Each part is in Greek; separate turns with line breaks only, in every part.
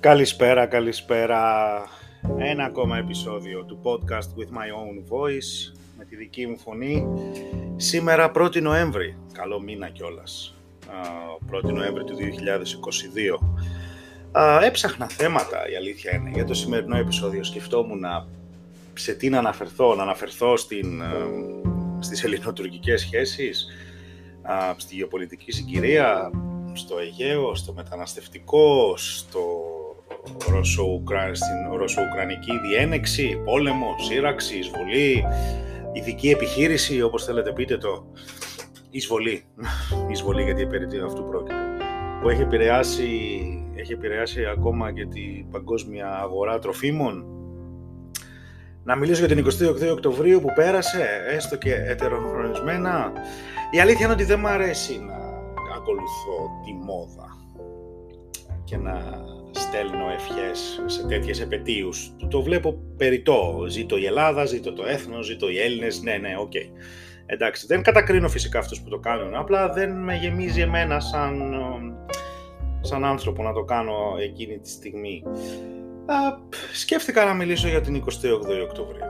Καλησπέρα, καλησπέρα. Ένα ακόμα επεισόδιο του podcast with my own voice, με τη δική μου φωνή. Σήμερα 1η Νοέμβρη, καλό μήνα κιόλας, 1η Νοέμβρη του 2022. Έψαχνα θέματα, η αλήθεια είναι, για το σημερινό επεισόδιο. Σκεφτόμουν σε τι να αναφερθώ, να αναφερθώ στην, στις ελληνοτουρκικές σχέσεις, στη γεωπολιτική συγκυρία, στο Αιγαίο, στο μεταναστευτικό, στο στην Ρωσο-Ουκρανική διένεξη, πόλεμο, σύραξη, εισβολή, ειδική επιχείρηση, όπως θέλετε πείτε το, εισβολή, εισβολή γιατί περί αυτού πρόκειται, που έχει επηρεάσει, έχει επηρεάσει ακόμα και την παγκόσμια αγορά τροφίμων. Να μιλήσω για την 28 Οκτωβρίου που πέρασε, έστω και ετεροχρονισμένα. Η αλήθεια είναι ότι δεν μου αρέσει να ακολουθώ τη μόδα και να στέλνω ευχές σε τέτοιες επετείους. Το βλέπω περιττό. Ζήτω η Ελλάδα, ζήτω το έθνος, ζήτω οι Έλληνες. Ναι, ναι, OK. Okay. Εντάξει, δεν κατακρίνω φυσικά αυτούς που το κάνουν, απλά δεν με γεμίζει εμένα σαν, σαν άνθρωπο να το κάνω εκείνη τη στιγμή. Α, σκέφτηκα να μιλήσω για την 28 Οκτωβρίου,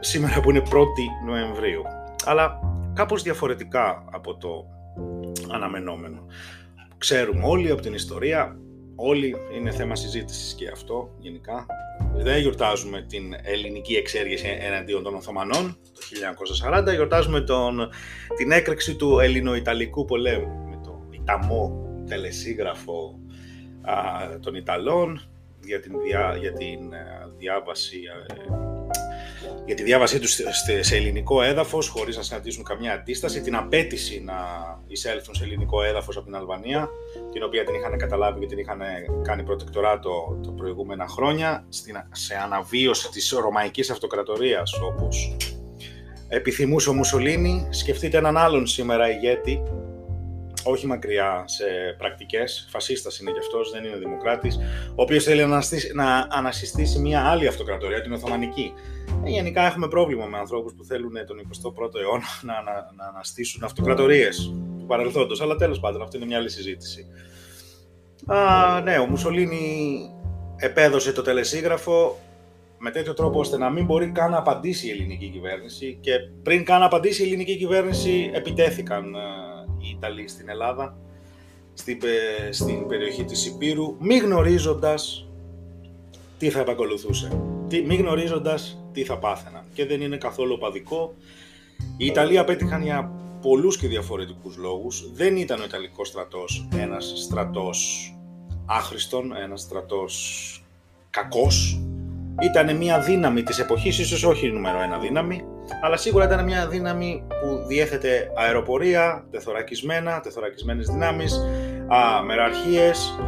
σήμερα που είναι 1η Νοεμβρίου, αλλά κάπως διαφορετικά από το αναμενόμενο. Ξέρουμε όλοι από την ιστορία όλοι είναι θέμα συζήτησης και αυτό γενικά. Δεν γιορτάζουμε την ελληνική εξέργεια εναντίον των Οθωμανών το 1940, γιορτάζουμε τον, την έκρηξη του ελληνο-ιταλικού πολέμου με το Ιταμό τελεσίγραφο α, των Ιταλών για την, διά, για την ε, διάβαση ε, για τη διάβασή τους σε ελληνικό έδαφος χωρίς να συναντήσουν καμιά αντίσταση, την απέτηση να εισέλθουν σε ελληνικό έδαφος από την Αλβανία, την οποία την είχαν καταλάβει και την είχαν κάνει προτεκτοράτο τα προηγούμενα χρόνια, σε αναβίωση της Ρωμαϊκής Αυτοκρατορίας όπως επιθυμούσε ο Μουσολίνη. Σκεφτείτε έναν άλλον σήμερα ηγέτη, όχι μακριά σε πρακτικές, φασίστας είναι κι αυτός, δεν είναι δημοκράτης, ο οποίος θέλει να ανασυστήσει μια άλλη αυτοκρατορία, την Οθωμανική. Ε, γενικά έχουμε πρόβλημα με ανθρώπους που θέλουν τον 21ο αιώνα να, να, να αναστήσουν αυτοκρατορίες του παρελθόντος, αλλά τέλος πάντων αυτή είναι μια άλλη συζήτηση. Α, ναι, ο Μουσολίνη επέδωσε το τελεσίγραφο με τέτοιο τρόπο ώστε να μην μπορεί καν να απαντήσει η ελληνική κυβέρνηση και πριν καν απαντήσει η ελληνική κυβέρνηση επιτέθηκαν ε, οι Ιταλοί στην Ελλάδα, στην, στην περιοχή της Υπήρου, μη γνωρίζοντας τι θα επακολουθούσε, μη γνωρίζοντας τι θα πάθαιναν. Και δεν είναι καθόλου οπαδικό. Οι Ιταλοί απέτυχαν για πολλούς και διαφορετικούς λόγους. Δεν ήταν ο Ιταλικός στρατός ένας στρατός άχρηστον, ένας στρατός κακός. Ήταν μια δύναμη της εποχής, ίσως όχι η νούμερο ένα δύναμη, αλλά σίγουρα ήταν μια δύναμη που διέθετε αεροπορία, τεθωρακισμένα, τεθωρακισμένες δυνάμεις, α, μεραρχίες,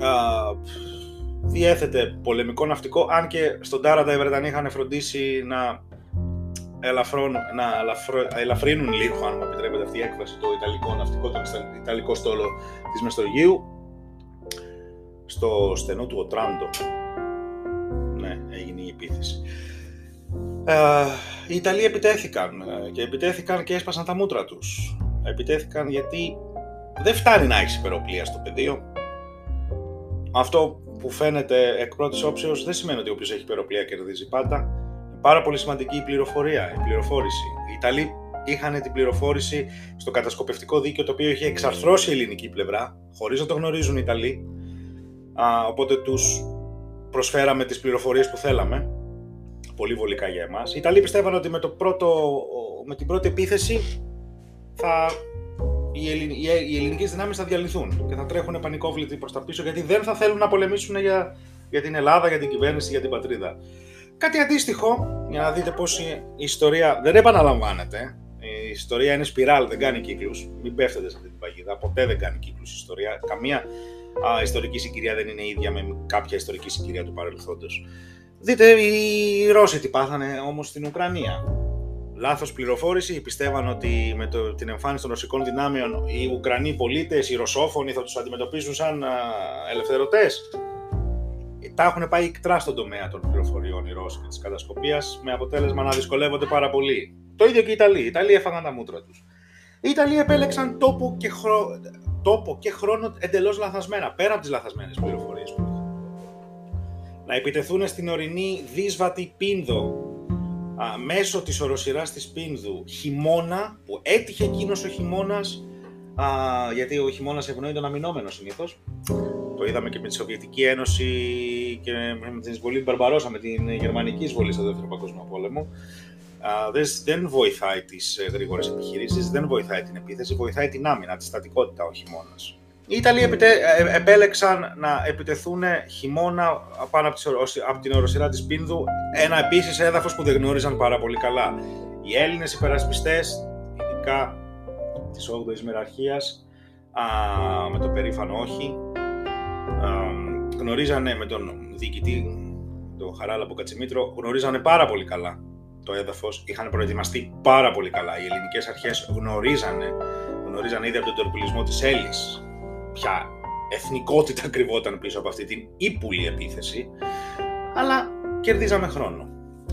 α, διέθετε πολεμικό ναυτικό, αν και στον Τάραντα οι Βρετανοί είχαν φροντίσει να, ελαφρών, να ελαφρύνουν λίγο, αν μου επιτρέπετε αυτή η έκφραση, το Ιταλικό ναυτικό, τον Ιταλικό στόλο της Μεσογείου, στο στενό του Οτράντο. Ναι, έγινε η επίθεση. Ε, οι Ιταλοί επιτέθηκαν ε, και επιτέθηκαν και έσπασαν τα μούτρα τους. Επιτέθηκαν γιατί δεν φτάνει να έχεις υπεροπλία στο πεδίο. Αυτό που φαίνεται εκ πρώτης όψεως δεν σημαίνει ότι όποιος έχει υπεροπλία κερδίζει πάντα. Είναι πάρα πολύ σημαντική η πληροφορία, η πληροφόρηση. Οι Ιταλοί είχαν την πληροφόρηση στο κατασκοπευτικό δίκαιο το οποίο είχε εξαρθρώσει η ελληνική πλευρά, χωρίς να το γνωρίζουν οι Ιταλοί. Α, οπότε τους προσφέραμε τις πληροφορίες που θέλαμε πολύ βολικά για εμάς. Οι Ιταλοί πιστεύαν ότι με, το πρώτο, με την πρώτη επίθεση θα, οι, Ελλην, οι ελληνικές δυνάμεις θα διαλυθούν και θα τρέχουν πανικόβλητοι προς τα πίσω γιατί δεν θα θέλουν να πολεμήσουν για, για την Ελλάδα, για την κυβέρνηση, για την πατρίδα. Κάτι αντίστοιχο, για να δείτε πώς η ιστορία δεν επαναλαμβάνεται. Η ιστορία είναι σπιράλ, δεν κάνει κύκλους. Μην πέφτετε σε αυτή την παγίδα. Ποτέ δεν κάνει κύκλους η ιστορία. Καμία α, ιστορική συγκυρία δεν είναι ίδια με κάποια ιστορική συγκυρία του παρελθόντος. Δείτε οι Ρώσοι τι πάθανε όμως στην Ουκρανία. Λάθος πληροφόρηση, πιστεύαν ότι με το, την εμφάνιση των ρωσικών δυνάμεων οι Ουκρανοί πολίτες, οι ρωσόφωνοι θα τους αντιμετωπίσουν σαν ελευθερωτές. Τα έχουν πάει εκτρά στον τομέα των πληροφοριών οι Ρώσοι και της κατασκοπίας με αποτέλεσμα να δυσκολεύονται πάρα πολύ. Το ίδιο και οι Ιταλοί. Οι Ιταλοί έφαγαν τα μούτρα τους. Οι Ιταλοί επέλεξαν τόπο και, χρο... τόπο και χρόνο εντελώς λαθασμένα, πέρα από τις λαθασμένες πληροφορίες που να επιτεθούν στην ορεινή δύσβατη Πίνδο α, μέσω της οροσυράς της Πίνδου χειμώνα, που έτυχε εκείνος ο χειμώνας, γιατί ο χειμώνας ευνοεί τον αμυνόμενο συνήθως. Το είδαμε και με τη Σοβιετική Ένωση και με την εισβολή Μπαρμπαρόσα, με την γερμανική εισβολή στο Δεύτερο Παγκόσμιο Πόλεμο. δεν βοηθάει τις ε, γρήγορες επιχειρήσεις, δεν βοηθάει την επίθεση, βοηθάει την άμυνα, τη στατικότητα ο χειμώνας. Οι Ιταλοί ε, επέλεξαν να επιτεθούν χειμώνα πάνω από την οροσυρά της Πίνδου, ένα επίσης έδαφος που δεν γνώριζαν πάρα πολύ καλά. Οι Έλληνες υπερασπιστές, ειδικά της 8ης μεραρχίας, με το περήφανο όχι, γνωρίζανε με τον διοικητή, τον Χαράλαμπο Κατσιμήτρο, γνωρίζανε πάρα πολύ καλά το έδαφος, είχαν προετοιμαστεί πάρα πολύ καλά. Οι ελληνικές αρχές γνωρίζανε, γνωρίζανε ήδη από τον τερπιλισμό της Έλλης, ποια εθνικότητα κρυβόταν πίσω από αυτή την ύπουλη επίθεση, αλλά κερδίζαμε χρόνο.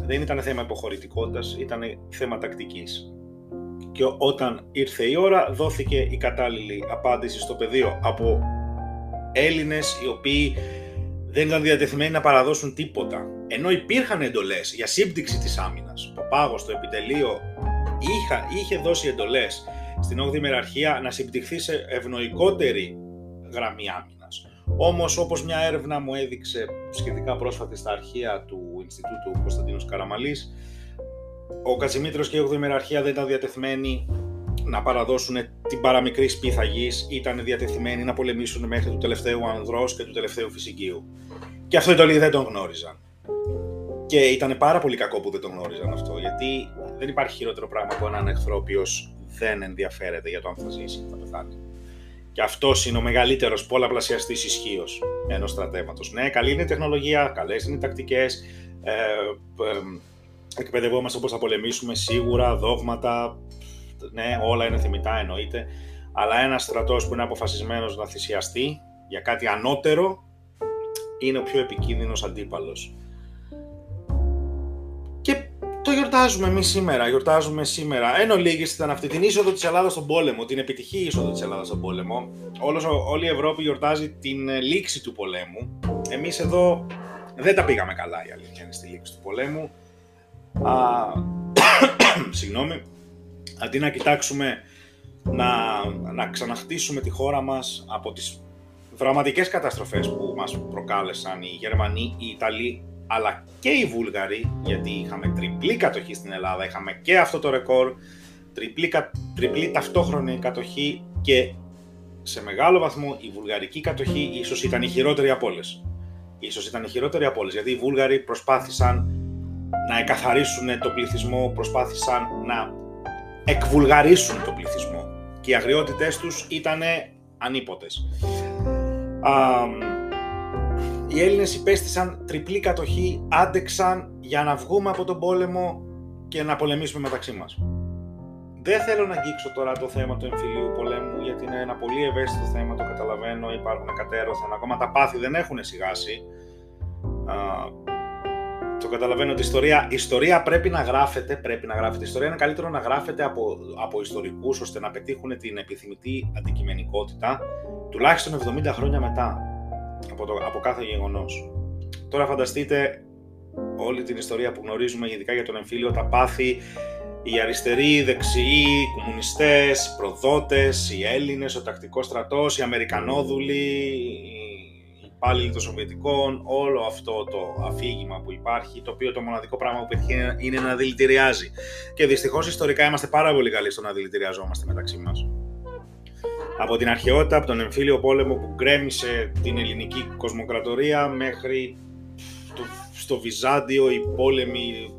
Δεν ήταν θέμα υποχωρητικότητας, ήταν θέμα τακτικής. Και όταν ήρθε η ώρα, δόθηκε η κατάλληλη απάντηση στο πεδίο από Έλληνες οι οποίοι δεν ήταν διατεθειμένοι να παραδώσουν τίποτα. Ενώ υπήρχαν εντολές για σύμπτυξη της άμυνας. Ο Πάγος στο επιτελείο είχα, είχε δώσει εντολές στην 8η Μεραρχία να συμπτυχθεί σε ευνοϊκότερη γραμμή άμυνας. Όμως, όπως μια έρευνα μου έδειξε σχετικά πρόσφατα στα αρχεία του Ινστιτούτου Κωνσταντίνος Καραμαλής, ο Κατσιμήτρο και η 8η Μεραρχία δεν ήταν διατεθειμένοι να παραδώσουν την παραμικρή σπίθα γης, ήταν διατεθειμένοι να πολεμήσουν μέχρι του τελευταίου ανδρός και του τελευταίου φυσικίου. Και αυτό οι Ιταλοί δεν τον γνώριζαν. Και ήταν πάρα πολύ κακό που δεν τον γνώριζαν αυτό, γιατί δεν υπάρχει χειρότερο πράγμα από έναν εχθρό ο δεν ενδιαφέρεται για το αν θα ζήσει ή θα πεθάνει. Και αυτός είναι ο μεγαλύτερος πολλαπλασιαστής ισχύω ενός στρατεύματος. Ναι, καλή είναι η τεχνολογία, καλές είναι οι τακτικές. Ε, ε, εκπαιδευόμαστε πώ θα πολεμήσουμε, σίγουρα, δόγματα. Ναι, όλα είναι θεμητά, εννοείται. Αλλά ένας στρατός που είναι αποφασισμένος να θυσιαστεί για κάτι ανώτερο είναι ο πιο επικίνδυνος αντίπαλος. Το γιορτάζουμε εμείς σήμερα. Γιορτάζουμε σήμερα. Εν ολίγης ήταν αυτή την είσοδο της Ελλάδας στον πόλεμο, την επιτυχή είσοδο της Ελλάδας στον πόλεμο. Όλος, όλη η Ευρώπη γιορτάζει την ε, λήξη του πολέμου. Εμείς εδώ δεν τα πήγαμε καλά η αλήθεια είναι στη λήξη του πολέμου. Α, συγγνώμη. Αντί να κοιτάξουμε να, να ξαναχτίσουμε τη χώρα μας από τις δραματικές καταστροφές που μας προκάλεσαν οι Γερμανοί, οι Ιταλοί αλλά και οι Βούλγαροι, γιατί είχαμε τριπλή κατοχή στην Ελλάδα, είχαμε και αυτό το ρεκόρ, τριπλή, τριπλή ταυτόχρονη κατοχή και σε μεγάλο βαθμό η βουλγαρική κατοχή ίσως ήταν η χειρότερη από όλες. Ίσως ήταν η χειρότερη από όλες, γιατί οι Βούλγαροι προσπάθησαν να εκαθαρίσουν το πληθυσμό, προσπάθησαν να εκβουλγαρίσουν το πληθυσμό και οι αγριότητές τους ήταν ανίποτες οι Έλληνες υπέστησαν τριπλή κατοχή, άντεξαν για να βγούμε από τον πόλεμο και να πολεμήσουμε μεταξύ μας. Δεν θέλω να αγγίξω τώρα το θέμα του εμφυλίου πολέμου, γιατί είναι ένα πολύ ευαίσθητο θέμα, το καταλαβαίνω, υπάρχουν κατέρωθεν, ακόμα τα πάθη δεν έχουν σιγάσει. το καταλαβαίνω ότι η ιστορία, η ιστορία πρέπει να γράφεται, πρέπει να γράφεται. Η ιστορία είναι καλύτερο να γράφεται από, από ιστορικούς, ώστε να πετύχουν την επιθυμητή αντικειμενικότητα, τουλάχιστον 70 χρόνια μετά από, το, από κάθε γεγονός. Τώρα φανταστείτε όλη την ιστορία που γνωρίζουμε ειδικά για τον εμφύλιο, τα πάθη, οι αριστεροί, οι δεξιοί, οι κομμουνιστές, οι προδότες, οι Έλληνες, ο τακτικός στρατός, οι Αμερικανόδουλοι, οι υπάλληλοι των Σοβιετικών, όλο αυτό το αφήγημα που υπάρχει, το οποίο το μοναδικό πράγμα που πετυχαίνει είναι να δηλητηριάζει. Και δυστυχώς ιστορικά είμαστε πάρα πολύ καλοί στο να δηλητηριαζόμαστε μεταξύ μας από την αρχαιότητα, από τον εμφύλιο πόλεμο που γκρέμισε την ελληνική κοσμοκρατορία μέχρι το, στο Βυζάντιο, οι πόλεμοι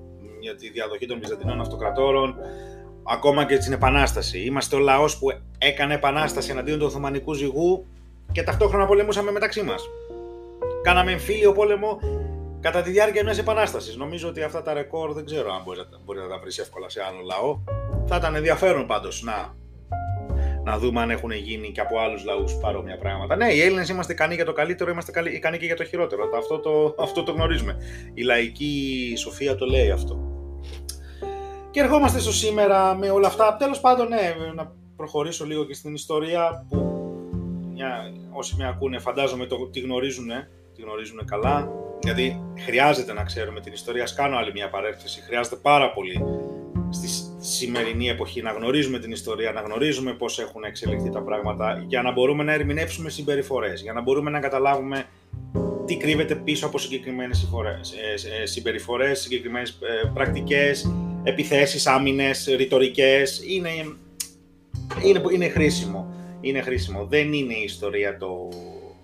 για τη διαδοχή των Βυζαντινών αυτοκρατόρων, ακόμα και στην Επανάσταση. Είμαστε ο λαός που έκανε επανάσταση εναντίον του Οθωμανικού ζυγού και ταυτόχρονα πολεμούσαμε μεταξύ μας. Κάναμε εμφύλιο πόλεμο κατά τη διάρκεια μιας επανάστασης. Νομίζω ότι αυτά τα ρεκόρ δεν ξέρω αν μπορεί, μπορεί να τα βρεις εύκολα σε άλλο λαό. Θα ήταν ενδιαφέρον πάντως να να δούμε αν έχουν γίνει και από άλλους λαούς παρόμοια πράγματα. Ναι, οι Έλληνες είμαστε ικανοί για το καλύτερο, είμαστε ικανοί και για το χειρότερο. Αυτό το, αυτό το γνωρίζουμε. Η λαϊκή σοφία το λέει αυτό. Και ερχόμαστε στο σήμερα με όλα αυτά. Τέλος πάντων, ναι, να προχωρήσω λίγο και στην ιστορία που μια, όσοι με ακούνε φαντάζομαι το, τη γνωρίζουν, τη γνωρίζουν καλά. Γιατί χρειάζεται να ξέρουμε την ιστορία. Ας κάνω άλλη μια παρένθεση. Χρειάζεται πάρα πολύ στη σημερινή εποχή να γνωρίζουμε την ιστορία, να γνωρίζουμε πώς έχουν εξελιχθεί τα πράγματα για να μπορούμε να ερμηνεύσουμε συμπεριφορές, για να μπορούμε να καταλάβουμε τι κρύβεται πίσω από συγκεκριμένες ε, ε, συμπεριφορές, συγκεκριμένες ε, πρακτικές, επιθέσεις, άμυνες, ρητορικές. Είναι, είναι, είναι χρήσιμο. Είναι χρήσιμο. Δεν είναι η ιστορία το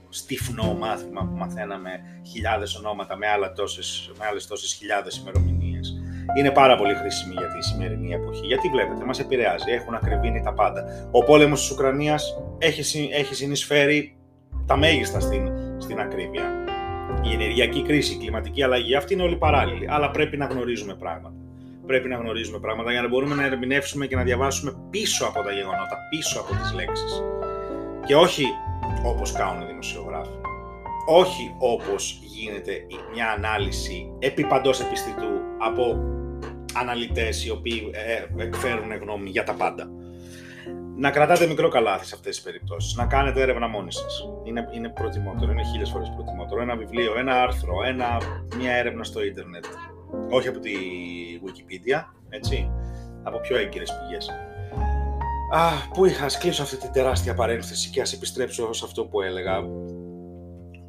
στιφνό μάθημα που μαθαίναμε χιλιάδες ονόματα με, άλλα τόσες, με άλλες τόσες χιλιάδες ημερομηνίες. Είναι πάρα πολύ χρήσιμη για τη σημερινή εποχή. Γιατί βλέπετε, μας επηρεάζει, έχουν ακριβήνει τα πάντα. Ο πόλεμος της Ουκρανίας έχει, έχει συνεισφέρει τα μέγιστα στην, στην ακρίβεια. Η ενεργειακή κρίση, η κλιματική αλλαγή, αυτή είναι όλοι παράλληλοι. Αλλά πρέπει να γνωρίζουμε πράγματα. Πρέπει να γνωρίζουμε πράγματα για να μπορούμε να ερμηνεύσουμε και να διαβάσουμε πίσω από τα γεγονότα, πίσω από τις λέξεις. Και όχι όπως κάνουν οι δημοσιογράφοι. Όχι όπως γίνεται μια ανάλυση επί παντός επιστητού από αναλυτές οι οποίοι ε, εκφέρουν γνώμη για τα πάντα. Να κρατάτε μικρό καλάθι σε αυτές τις περιπτώσεις. Να κάνετε έρευνα μόνοι σας. Είναι, είναι προτιμότερο, είναι χίλιες φορές προτιμότερο. Ένα βιβλίο, ένα άρθρο, ένα, μια έρευνα στο ίντερνετ. Όχι από τη Wikipedia, έτσι. Από πιο έγκυρες πηγές. Α, πού είχα, ας κλείσω αυτή την τεράστια παρένθεση και ας επιστρέψω σε αυτό που έλεγα.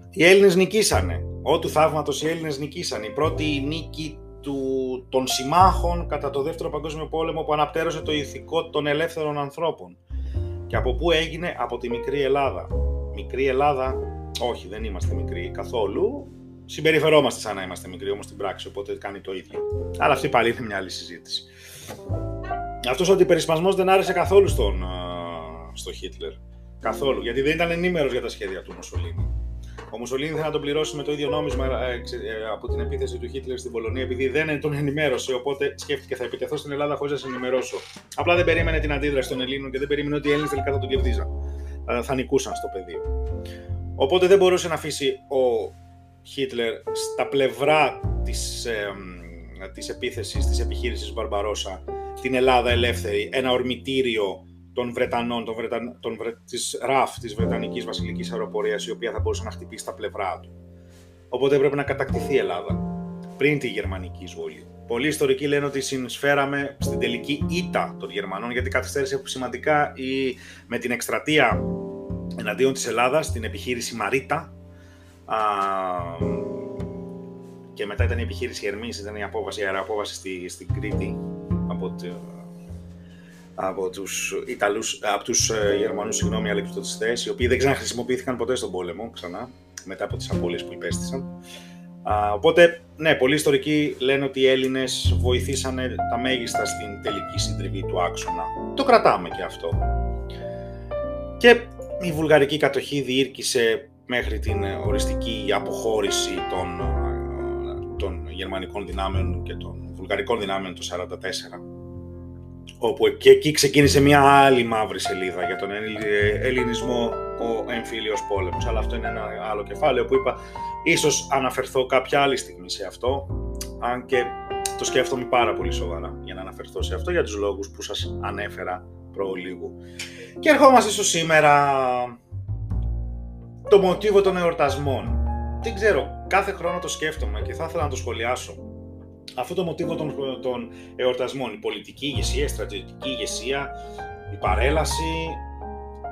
Οι Έλληνες νικήσανε. Ό του θαύματος οι Έλληνες νικήσανε. Η πρώτη νίκη του, των συμμάχων κατά το Δεύτερο Παγκόσμιο Πόλεμο που αναπτέρωσε το ηθικό των ελεύθερων ανθρώπων. Και από πού έγινε, από τη μικρή Ελλάδα. Μικρή Ελλάδα, όχι δεν είμαστε μικροί καθόλου. Συμπεριφερόμαστε σαν να είμαστε μικροί όμως στην πράξη, οπότε κάνει το ίδιο. Αλλά αυτή πάλι είναι μια άλλη συζήτηση. Αυτός ο αντιπερισπασμός δεν άρεσε καθόλου στον, στο Χίτλερ. Καθόλου, γιατί δεν ήταν ενήμερος για τα σχέδια του Μοσολίνη. Ο Μουσολίνη ήθελε να τον πληρώσει με το ίδιο νόμισμα ε, ε, από την επίθεση του Χίτλερ στην Πολωνία, επειδή δεν τον ενημέρωσε. Οπότε σκέφτηκε θα επιτεθώ στην Ελλάδα χωρίς να σε ενημερώσω. Απλά δεν περίμενε την αντίδραση των Ελλήνων και δεν περίμενε ότι οι Έλληνες τελικά θα τον κερδίζαν. Θα νικούσαν στο πεδίο. Οπότε δεν μπορούσε να αφήσει ο Χίτλερ στα πλευρά της, ε, της επίθεσης, της επιχείρησης Μπαρμπαρόσα, την Ελλάδα ελεύθερη, ένα ορμητήριο των Βρετανών, των Βρεταν... των Βρε... της ΡΑΦ, της Βρετανικής Βασιλικής Αεροπορίας, η οποία θα μπορούσε να χτυπήσει τα πλευρά του. Οπότε έπρεπε να κατακτηθεί η Ελλάδα πριν τη γερμανική εισβολή. Πολλοί ιστορικοί λένε ότι συνεισφέραμε στην τελική ήττα των Γερμανών, γιατί καθυστέρησε σημαντικά η... με την εκστρατεία εναντίον της Ελλάδας, την επιχείρηση Μαρίτα, α... και μετά ήταν η επιχείρηση Ερμής, ήταν η, απόβαση, η αεραπόβαση στη... στην Κρήτη από το από τους, Ιταλούς, από τους ε, Γερμανούς συγγνώμη, αλεξιπτωτιστές, οι οποίοι δεν ξαναχρησιμοποιήθηκαν ποτέ στον πόλεμο, ξανά, μετά από τις απώλειες που υπέστησαν. Α, οπότε, ναι, πολλοί ιστορικοί λένε ότι οι Έλληνες βοηθήσανε τα μέγιστα στην τελική συντριβή του άξονα. Το κρατάμε και αυτό. Και η βουλγαρική κατοχή διήρκησε μέχρι την οριστική αποχώρηση των, των γερμανικών δυνάμεων και των βουλγαρικών δυνάμεων το 1944 όπου και εκεί ξεκίνησε μια άλλη μαύρη σελίδα για τον ελληνισμό ο εμφύλιος πόλεμος. Αλλά αυτό είναι ένα άλλο κεφάλαιο που είπα, ίσως αναφερθώ κάποια άλλη στιγμή σε αυτό, αν και το σκέφτομαι πάρα πολύ σοβαρά για να αναφερθώ σε αυτό για τους λόγους που σας ανέφερα προλίγου. Και ερχόμαστε στο σήμερα το μοτίβο των εορτασμών. Δεν ξέρω, κάθε χρόνο το σκέφτομαι και θα ήθελα να το σχολιάσω αυτό το μοτίβο των, των εορτασμών, η πολιτική ηγεσία, η στρατιωτική ηγεσία, η παρέλαση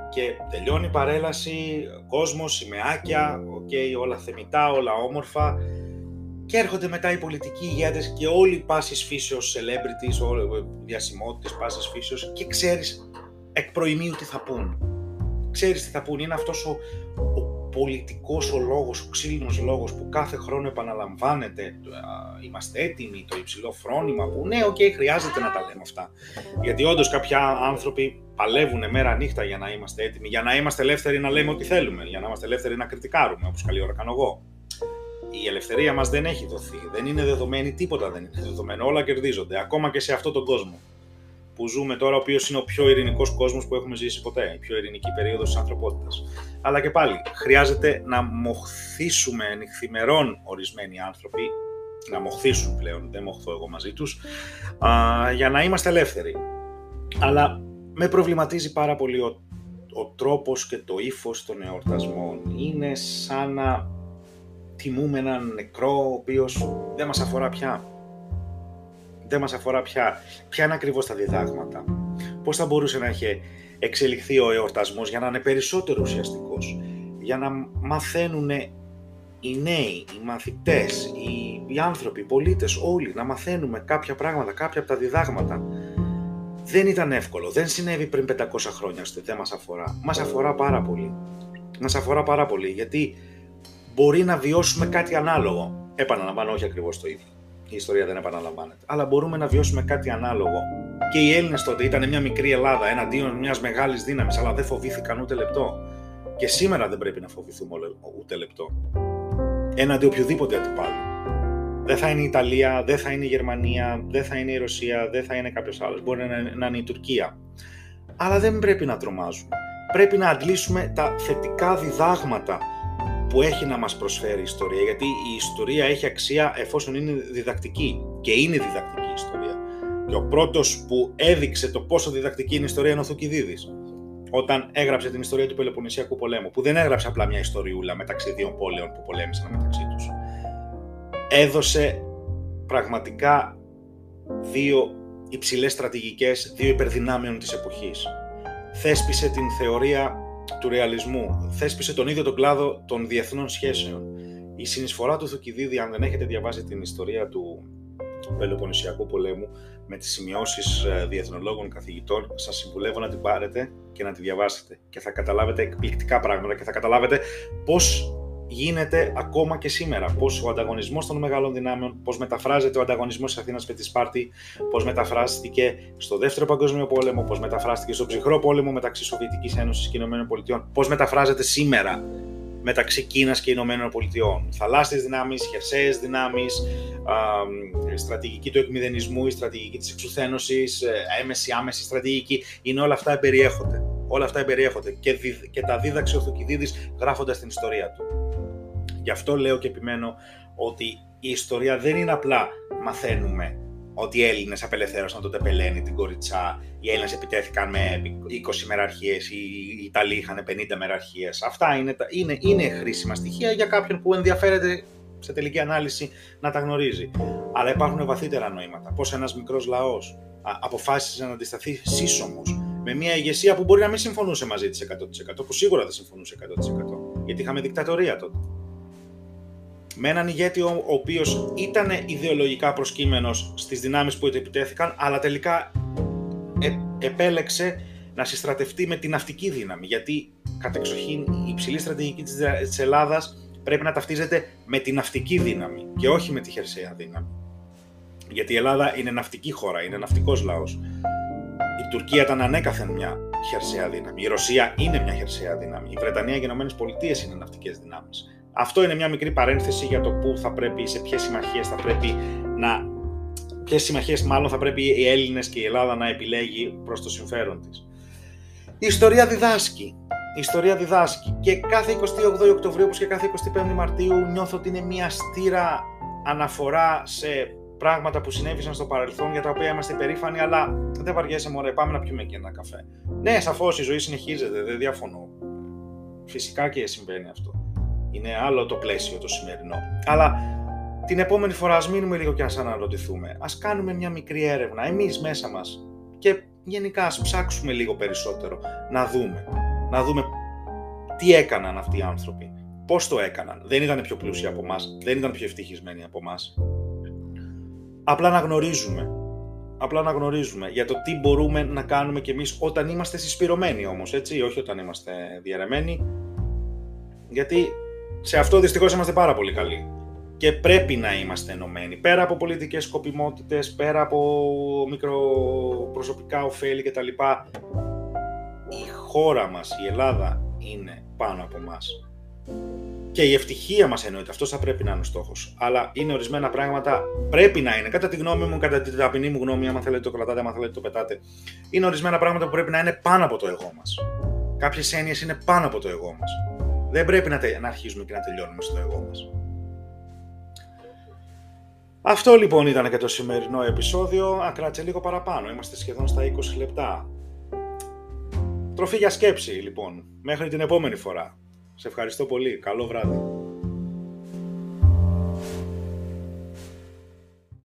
και τελειώνει η παρέλαση, κόσμος, σημαιάκια, okay, όλα θεμιτά, όλα όμορφα και έρχονται μετά οι πολιτικοί ηγέτες και όλοι πάσης φύσεως celebrities, όλοι διασημότητες πάσης φύσεως και ξέρεις εκ προοιμίου τι θα πούν. Ξέρεις τι θα πούν, είναι αυτός ο, ο πολιτικός ο λόγος, ο ξύλινος λόγος που κάθε χρόνο επαναλαμβάνεται, είμαστε έτοιμοι, το υψηλό φρόνημα που ναι, OK, okay, χρειάζεται να τα λέμε αυτά. Γιατί όντως κάποιοι άνθρωποι παλεύουν μέρα νύχτα για να είμαστε έτοιμοι, για να είμαστε ελεύθεροι να λέμε ό,τι θέλουμε, για να είμαστε ελεύθεροι να κριτικάρουμε, όπως καλή ώρα κάνω εγώ. Η ελευθερία μας δεν έχει δοθεί, δεν είναι δεδομένη, τίποτα δεν είναι δεδομένο, όλα κερδίζονται, ακόμα και σε αυτόν τον κόσμο που ζούμε τώρα, ο οποίος είναι ο πιο ειρηνικός κόσμος που έχουμε ζήσει ποτέ, η πιο ειρηνική περίοδος της ανθρωπότητας. Αλλά και πάλι, χρειάζεται να μοχθήσουμε νυχθημερών ορισμένοι άνθρωποι, να μοχθήσουν πλέον, δεν μοχθώ εγώ μαζί τους, για να είμαστε ελεύθεροι. Αλλά με προβληματίζει πάρα πολύ ο, ο τρόπος και το ύφος των εορτασμών. Είναι σαν να τιμούμε έναν νεκρό ο οποίος δεν μας αφορά πια. Δεν μας αφορά πια. Ποια είναι ακριβώς τα διδάγματα. Πώς θα μπορούσε να έχει εξελιχθεί ο εορτασμός για να είναι περισσότερο ουσιαστικός. Για να μαθαίνουν οι νέοι, οι μαθητές, οι, οι άνθρωποι, οι πολίτες, όλοι να μαθαίνουμε κάποια πράγματα, κάποια από τα διδάγματα. Δεν ήταν εύκολο, δεν συνέβη πριν 500 χρόνια, δεν μας αφορά. Μας αφορά πάρα πολύ. Μας αφορά πάρα πολύ, γιατί μπορεί να βιώσουμε κάτι ανάλογο. Επαναλαμβάνω, όχι ακριβώς το ίδιο. Η ιστορία δεν επαναλαμβάνεται. Αλλά μπορούμε να βιώσουμε κάτι ανάλογο. Και οι Έλληνες τότε ήταν μια μικρή Ελλάδα εναντίον μιας μεγάλης δύναμης, αλλά δεν φοβήθηκαν ούτε λεπτό. Και σήμερα δεν πρέπει να φοβηθούμε ούτε λεπτό έναντι οποιοδήποτε αντιπάλου. Δεν θα είναι η Ιταλία, δεν θα είναι η Γερμανία, δεν θα είναι η Ρωσία, δεν θα είναι κάποιος άλλος. Μπορεί να, να είναι η Τουρκία. Αλλά δεν πρέπει να τρομάζουμε. Πρέπει να αντλήσουμε τα θετικά διδάγματα που έχει να μας προσφέρει η ιστορία, γιατί η ιστορία έχει αξία εφόσον είναι διδακτική και είναι διδακτική η ιστορία. Και ο πρώτος που έδειξε το πόσο διδακτική είναι η ιστορία είναι ο Θουκυδίδης όταν έγραψε την ιστορία του Πελοποννησιακού πολέμου, που δεν έγραψε απλά μια ιστοριούλα μεταξύ δύο πόλεων που πολέμησαν μεταξύ τους. Έδωσε πραγματικά δύο υψηλές στρατηγικές, δύο υπερδυνάμεων της εποχής. Θέσπισε την θεωρία του ρεαλισμού, θέσπισε τον ίδιο τον κλάδο των διεθνών σχέσεων. Η συνεισφορά του Θουκυδίδη, αν δεν έχετε διαβάσει την ιστορία του Πελοποννησιακού πολέμου, με τις σημειώσεις ε, διεθνολόγων καθηγητών, σας συμβουλεύω να την πάρετε και να τη διαβάσετε και θα καταλάβετε εκπληκτικά πράγματα και θα καταλάβετε πώς γίνεται ακόμα και σήμερα. Πώς ο ανταγωνισμός των μεγάλων δυνάμεων, πώς μεταφράζεται ο ανταγωνισμός της Αθήνας με τη Σπάρτη, πώς μεταφράστηκε στο Δεύτερο Παγκόσμιο Πόλεμο, πώς μεταφράστηκε στο ψυχρό πόλεμο μεταξύ Σοβιετικής Ένωσης και ΗΠΑ, πώς μεταφράζεται σήμερα μεταξύ Κίνας και Ηνωμένων Πολιτειών. Θαλάσσιες δυνάμεις, χερσαίες δυνάμεις, στρατηγική του εκμηδενισμού, η στρατηγική της εξουθένωσης, ε, έμεση, άμεση στρατηγική, είναι όλα αυτά εμπεριέχονται. Όλα αυτά εμπεριέχονται και, και τα δίδαξε ο Θουκυδίδης γράφοντας την ιστορία του. Γι' αυτό λέω και επιμένω ότι η ιστορία δεν είναι απλά μαθαίνουμε ότι οι Έλληνες απελευθέρωσαν τον Τεπελένη, την Κοριτσά, οι Έλληνες επιτέθηκαν με 20 μεραρχίες, οι Ιταλοί είχαν 50 μεραρχίες. Αυτά είναι, είναι, είναι χρήσιμα στοιχεία για κάποιον που ενδιαφέρεται σε τελική ανάλυση να τα γνωρίζει. Αλλά υπάρχουν βαθύτερα νοήματα. Πώς ένας μικρός λαός αποφάσισε να αντισταθεί σύσσωμος με μια ηγεσία που μπορεί να μην συμφωνούσε μαζί της 100%, που σίγουρα δεν συμφωνούσε 100%. Γιατί είχαμε δικτατορία τότε με έναν ηγέτη ο οποίος ήταν ιδεολογικά προσκύμενος στις δυνάμεις που επιτέθηκαν, αλλά τελικά ε, επέλεξε να συστρατευτεί με την ναυτική δύναμη, γιατί κατεξοχήν η υψηλή στρατηγική της Ελλάδας πρέπει να ταυτίζεται με την ναυτική δύναμη και όχι με τη χερσαία δύναμη. Γιατί η Ελλάδα είναι ναυτική χώρα, είναι ναυτικός λαός. Η Τουρκία ήταν ανέκαθεν μια χερσαία δύναμη. Η Ρωσία είναι μια χερσαία δύναμη. Η Βρετανία και οι ΗΠΑ είναι ναυτικές δυνάμεις. Αυτό είναι μια μικρή παρένθεση για το πού θα πρέπει, σε ποιες συμμαχίες θα πρέπει να. Ποιες συμμαχίες, μάλλον, θα πρέπει οι Έλληνες και η Ελλάδα να επιλέγει προς το συμφέρον της. Η ιστορία διδάσκει. Η ιστορία διδάσκει. Και κάθε 28 Οκτωβρίου, όπως και κάθε 25 Μαρτίου, νιώθω ότι είναι μια στήρα αναφορά σε πράγματα που συνέβησαν στο παρελθόν για τα οποία είμαστε περήφανοι, αλλά δεν βαριέσαι μωρέ, πάμε να πιούμε και ένα καφέ. Ναι, σαφώς η ζωή συνεχίζεται, δεν διαφωνώ. Φυσικά και συμβαίνει αυτό. Είναι άλλο το πλαίσιο το σημερινό. Αλλά την επόμενη φορά ας μείνουμε λίγο και ας αναρωτηθούμε. Ας κάνουμε μια μικρή έρευνα εμείς μέσα μας και γενικά ας ψάξουμε λίγο περισσότερο να δούμε. Να δούμε τι έκαναν αυτοί οι άνθρωποι. Πώς το έκαναν. Δεν ήταν πιο πλούσιοι από εμάς, δεν ήταν πιο ευτυχισμένοι από εμάς. Απλά να γνωρίζουμε. Απλά να γνωρίζουμε για το τι μπορούμε να κάνουμε κι εμείς όταν είμαστε συσπηρωμένοι όμως, έτσι, όχι όταν είμαστε διαρρεμένοι. Γιατί σε αυτό δυστυχώς είμαστε πάρα πολύ καλοί. Και πρέπει να είμαστε ενωμένοι. Πέρα από πολιτικές σκοπιμότητες, πέρα από μικροπροσωπικά ωφέλη κτλ. Η χώρα μας, η Ελλάδα, είναι πάνω από εμά. Και η ευτυχία μας εννοείται, αυτός θα πρέπει να είναι ο στόχος. Αλλά είναι ορισμένα πράγματα, πρέπει να είναι, κατά τη γνώμη μου, κατά την ταπεινή μου γνώμη, άμα θέλετε το κρατάτε, άμα θέλετε το πετάτε. Είναι ορισμένα πράγματα που πρέπει να είναι πάνω από το εγώ μας. Κάποιες έννοιες είναι πάνω από το εγώ μας. Δεν πρέπει να, τε, να αρχίζουμε και να τελειώνουμε στο εγώ μας. Αυτό λοιπόν ήταν και το σημερινό επεισόδιο. Ακράτσε λίγο παραπάνω. Είμαστε σχεδόν στα 20 λεπτά. Τροφή για σκέψη λοιπόν. Μέχρι την επόμενη φορά. Σε ευχαριστώ πολύ. Καλό βράδυ.